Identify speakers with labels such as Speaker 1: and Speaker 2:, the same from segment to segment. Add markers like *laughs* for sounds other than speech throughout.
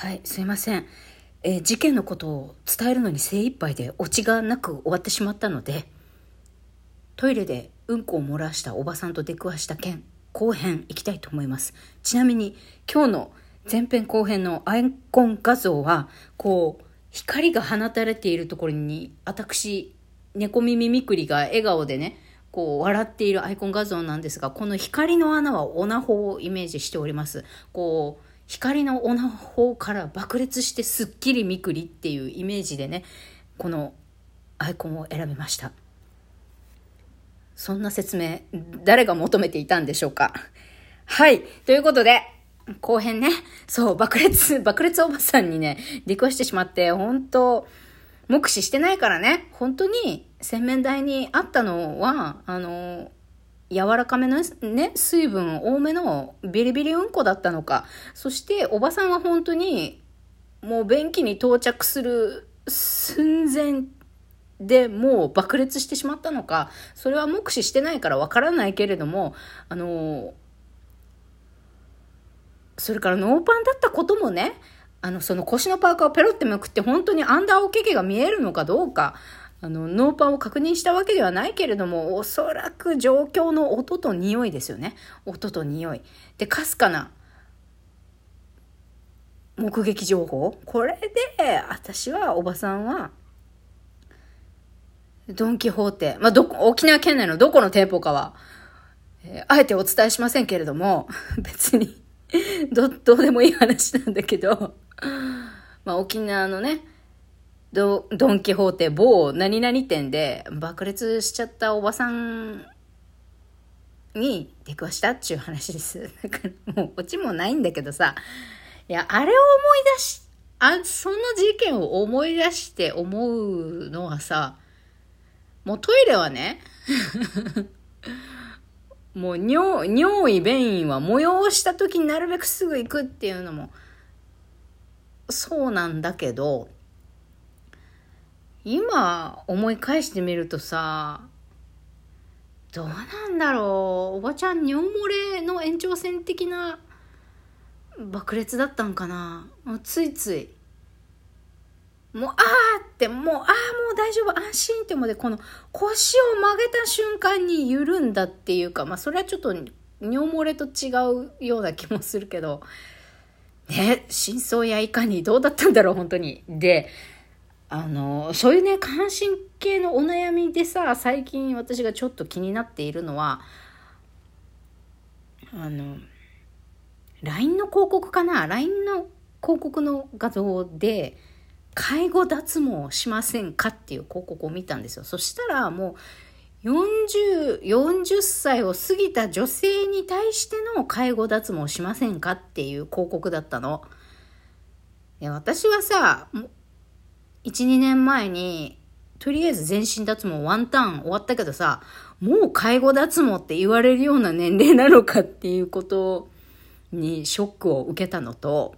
Speaker 1: はい、すいません。えー事件のことを伝えるのに精一杯でオチがなく終わってしまったので、トイレでうんこを漏らしたおばさんと出くわした件、後編いきたいと思います。ちなみに今日の前編後編のアイコン画像は、こう、光が放たれているところに、私、猫耳みくりが笑顔でね、こう笑っているアイコン画像なんですが、この光の穴はオナホをイメージしております。こう、光のオナホから爆裂してすっきりみくりっていうイメージでね、このアイコンを選びました。そんな説明、誰が求めていたんでしょうか？はい。ということで、後編ね、そう、爆裂、*laughs* 爆裂おばさんにね、出くわしてしまって、本当目視してないからね、本当に洗面台にあったのは、あの、柔らかめのね、水分多めのビリビリうんこだったのか、そしておばさんは本当に、もう便器に到着する寸前でもう爆裂してしまったのか、それは目視してないからわからないけれども、あの、それからノーパンだったこともね、あの、その腰のパーカーをペロってめくって本当にアンダーおけけが見えるのかどうか、あの、ノーパンを確認したわけではないけれども、おそらく状況の音と匂いですよね。音と匂い。で、かすかな目撃情報。これで、私は、おばさんは、ドン・キホーテ、まあ、ど、沖縄県内のどこの店舗かは、えーあえてお伝えしませんけれども、*laughs* 別に、ど、どうでもいい話なんだけど、まあ、沖縄のね、ドドン・キホーテ某何々店で爆裂しちゃったおばさんに出くわしたっちゅう話です。*laughs* だかもうオチもないんだけどさ、いや、あれを思い出し、あ、その事件を思い出して思うのはさ、もうトイレはね、*laughs* もう尿、尿意便意は催した時になるべくすぐ行くっていうのも、そうなんだけど、今思い返してみるとさ、どうなんだろう。おばちゃん尿漏れの延長線的な爆裂だったんかな。もうついつい。もう、あーって、もう、あーもう大丈夫、安心って思って、この腰を曲げた瞬間に緩んだっていうか、まあそれはちょっと尿漏れと違うような気もするけど、ね、真相やいかにどうだったんだろう、本当に。で、あの、そういうね、関心系のお悩みでさ、最近私がちょっと気になっているのは、あの、LINE の広告かな ?LINE の広告の画像で、介護脱毛しませんかっていう広告を見たんですよ。そしたらもう、40、40歳を過ぎた女性に対しての介護脱毛しませんかっていう広告だったの。で私はさ、1、2年前に、とりあえず全身脱毛ワンタン終わったけどさ、もう介護脱毛って言われるような年齢なのかっていうことにショックを受けたのと、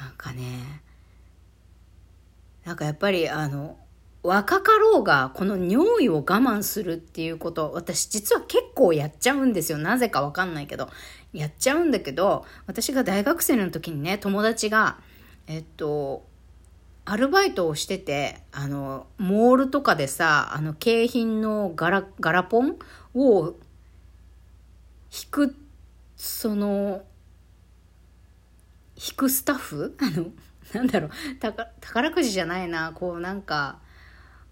Speaker 1: なんかね、なんかやっぱりあの、若かろうがこの尿意を我慢するっていうこと、私実は結構やっちゃうんですよ。なぜかわかんないけど。やっちゃうんだけど、私が大学生の時にね、友達が、えっと、アルバイトをしてて、あの、モールとかでさ、あの、景品のガラ、ガラポンを引く、その、引くスタッフ？*laughs* あの、なんだろう、宝くじじゃないな、こうなんか、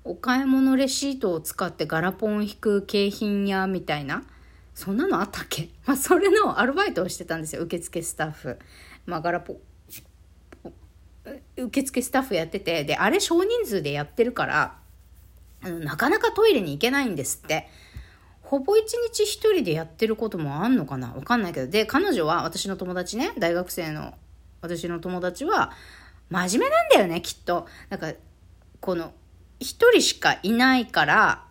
Speaker 1: お買い物レシートを使ってガラポン引く景品屋みたいな、そんなのあったっけ？*laughs* まあ、それのアルバイトをしてたんですよ、受付スタッフ。まあ、ガラポ、受付スタッフやってて、で、あれ少人数でやってるから、なかなかトイレに行けないんですって。ほぼ一日一人でやってることもあんのかな？わかんないけど。で、彼女は、私の友達ね、大学生の私の友達は、真面目なんだよね、きっと。なんか、この、一人しかいないから、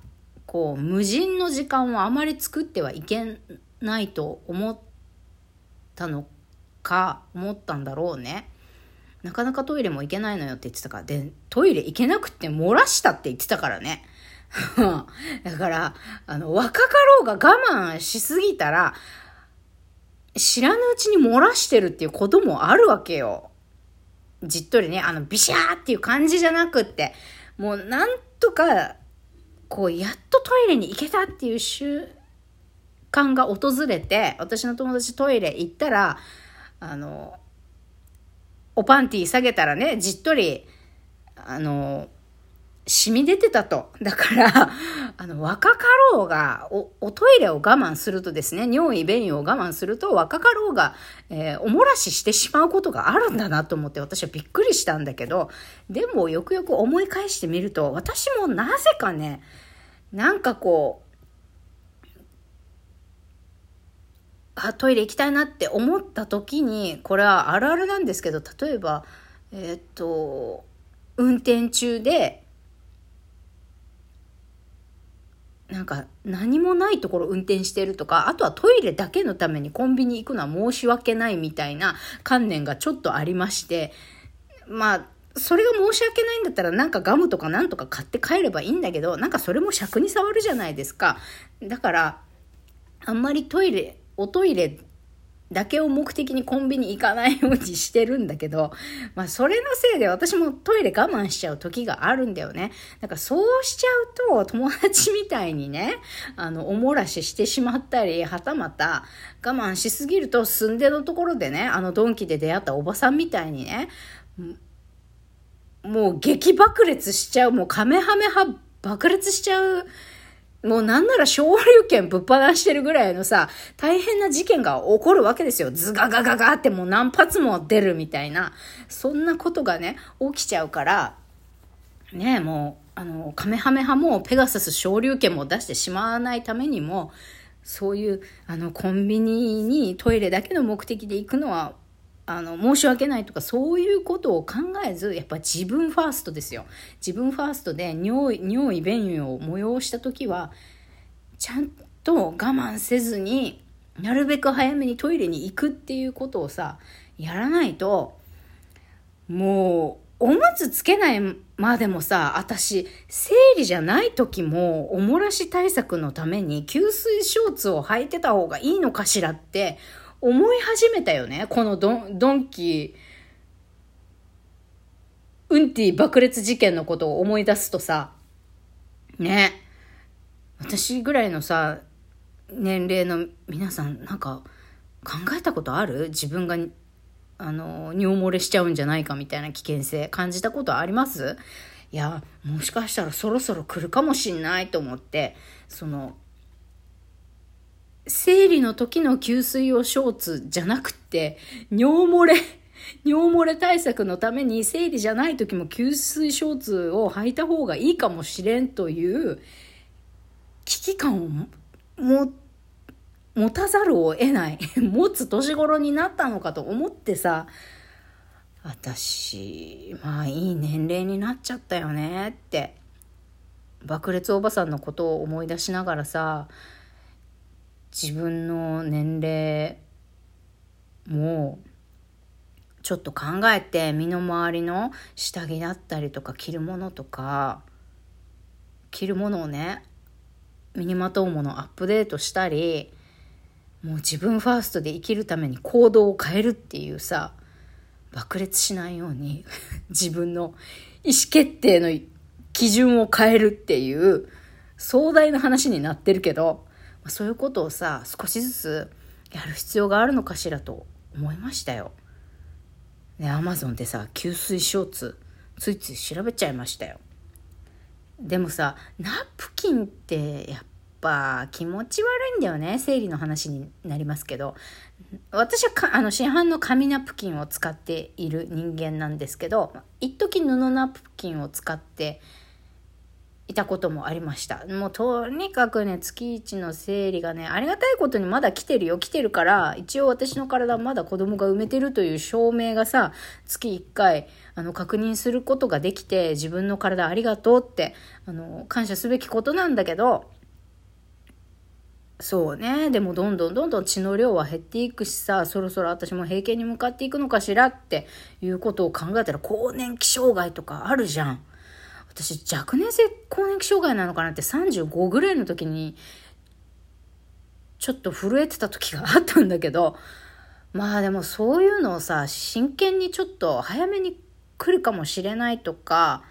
Speaker 1: こう、無人の時間をあまり作ってはいけないと思ったのか、思ったんだろうね。なかなかトイレも行けないのよって言ってたから。で、トイレ行けなくて漏らしたって言ってたからね。*laughs* だから、あの、若かろうが我慢しすぎたら、知らぬうちに漏らしてるっていうこともあるわけよ。じっとりね、あの、ビシャーっていう感じじゃなくって、もうなんとか、こう、やっとトイレに行けたっていう習慣が訪れて、私の友達トイレ行ったら、あの、おパンティ下げたらね、じっとり、あの、染み出てたと。だから、*laughs* あの、若かろうがお、おトイレを我慢するとですね、尿意、便意を我慢すると、若かろうが、えー、おもらししてしまうことがあるんだなと思って、私はびっくりしたんだけど、でも、よくよく思い返してみると、私もなぜかね、なんかこう、あ、トイレ行きたいなって思った時に、これはあるあるなんですけど、例えば、え、っと、運転中で、なんか何もないところ運転してるとか、あとはトイレだけのためにコンビニ行くのは申し訳ないみたいな観念がちょっとありまして、まあ、それが申し訳ないんだったらなんかガムとかなんとか買って帰ればいいんだけど、なんかそれも尺に触るじゃないですか。だから、あんまりトイレ、おトイレだけを目的にコンビニ行かないようにしてるんだけど、*laughs* まあそれのせいで私もトイレ我慢しちゃう時があるんだよね。だからそうしちゃうと友達みたいにね、あの、おもらししてしまったり、はたまた我慢しすぎると住んでのところでね、あのドンキで出会ったおばさんみたいにね、もう激爆裂しちゃう、もうカメハメハ爆裂しちゃうもうなんなら昇竜拳ぶっ放してるぐらいのさ、大変な事件が起こるわけですよ。ズガガガガってもう何発も出るみたいな。そんなことがね、起きちゃうから、ねもう、あの、カメハメハもペガサス昇竜拳も出してしまわないためにも、そういう、あの、コンビニにトイレだけの目的で行くのはあの、申し訳ないとか、そういうことを考えず、やっぱ自分ファーストですよ。自分ファーストで尿意、便意を催した時は、ちゃんと我慢せずに、なるべく早めにトイレに行くっていうことをさ、やらないと、もう、おむつつけないまでもさ、私、生理じゃない時も、おもらし対策のために、吸水ショーツを履いてた方がいいのかしらって思い始めたよね。このドン、ドンキ、ウンティ爆裂事件のことを思い出すとさ、ね。私ぐらいのさ、年齢の皆さん、なんか考えたことある？自分が、あの、尿漏れしちゃうんじゃないかみたいな危険性感じたことあります？いや、もしかしたらそろそろ来るかもしんないと思って、その、生理の時の給水用ショーツじゃなくて、尿漏れ、*laughs* 尿漏れ対策のために生理じゃない時も吸水ショーツを履いた方がいいかもしれんという危機感をも持たざるを得ない。*laughs* 持つ年頃になったのかと思ってさ、私、まあいい年齢になっちゃったよねって。爆裂おばさんのことを思い出しながらさ、自分の年齢もちょっと考えて身の回りの下着だったりとか着るものとか着るものをね身にまとうものをアップデートしたりもう自分ファーストで生きるために行動を変えるっていうさ爆裂しないように *laughs* 自分の意思決定の基準を変えるっていう壮大な話になってるけどまあ、そういうことをさ少しずつやる必要があるのかしらと思いましたよ。ね、アマゾンでさ吸水ショーツついつい調べちゃいましたよ。でもさナプキンってやっぱ気持ち悪いんだよね生理の話になりますけど私はあの市販の紙ナプキンを使っている人間なんですけど一時布ナプキンを使っていたこともありました。もうとにかくね、月一の生理がね、ありがたいことにまだ来てるよ、来てるから、一応私の体まだ子供が埋めてるという証明がさ、月1回、あの、確認することができて、自分の体ありがとうって、あの、感謝すべきことなんだけど、そうね。でもどんどんどんどん血の量は減っていくしさ、そろそろ私も閉経に向かっていくのかしらっていうことを考えたら、更年期障害とかあるじゃん。私若年性更年期障害なのかなって35ぐらいの時にちょっと震えてた時があったんだけどまあでもそういうのをさ、真剣にちょっと早めに来るかもしれないとか、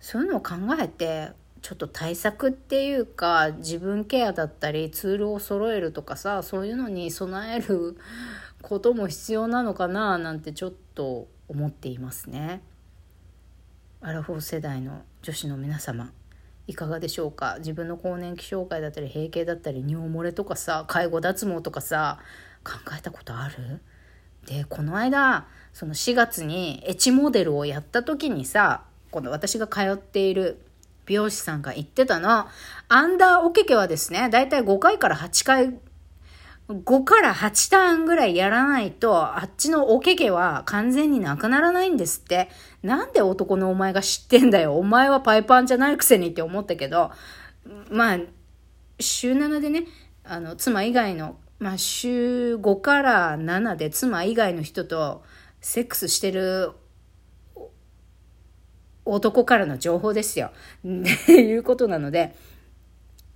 Speaker 1: そういうのを考えて、ちょっと対策っていうか、自分ケアだったり、ツールを揃えるとかさ、そういうのに備えることも必要なのかな、なんてちょっと思っていますね。アラフォー世代の女子の皆様。いかがでしょうか？自分の更年期障害だったり閉経だったり尿漏れとかさ介護脱毛とかさ考えたことある？でこの間その4月にエチモデルをやった時にさこの私が通っている美容師さんが言ってたのアンダーおけけはですねだいたい5回から8回5から8ターンぐらいやらないと、あっちのおけけは完全になくならないんですって。なんで男のお前が知ってんだよ。お前はパイパンじゃないくせにって思ったけど、まあ、週7でね、あの、妻以外のまあ、週5から7で妻以外の人とセックスしてる男からの情報ですよ。*laughs* っていうことなので、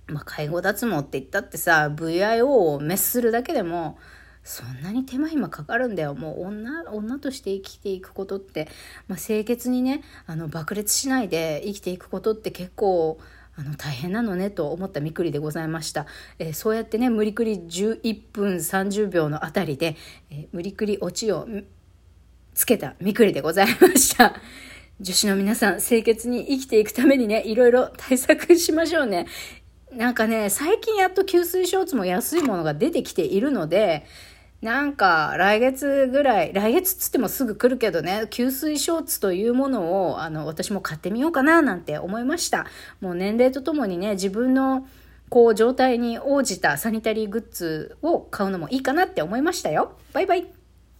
Speaker 1: まあ、介護脱毛って言ったってさ、VIO を滅するだけでも、そんなに手間暇かかるんだよ。もう女、女として生きていくことって、まあ、清潔にね、あの、爆裂しないで生きていくことって結構、あの大変なのねと思ったみくりでございました、えー、そうやってね無理くり11分30秒のあたりで、えー、無理くりオチをつけたみくりでございました。女子の皆さん清潔に生きていくためにねいろいろ対策しましょうね。なんかね最近やっと吸水ショーツも安いものが出てきているのでなんか、来月ぐらい、来月っつってもすぐ来るけどね、吸水ショーツというものを、あの、私も買ってみようかな、なんて思いました。もう年齢とともにね、自分の、こう、状態に応じたサニタリーグッズを買うのもいいかなって思いましたよ。バイバイ。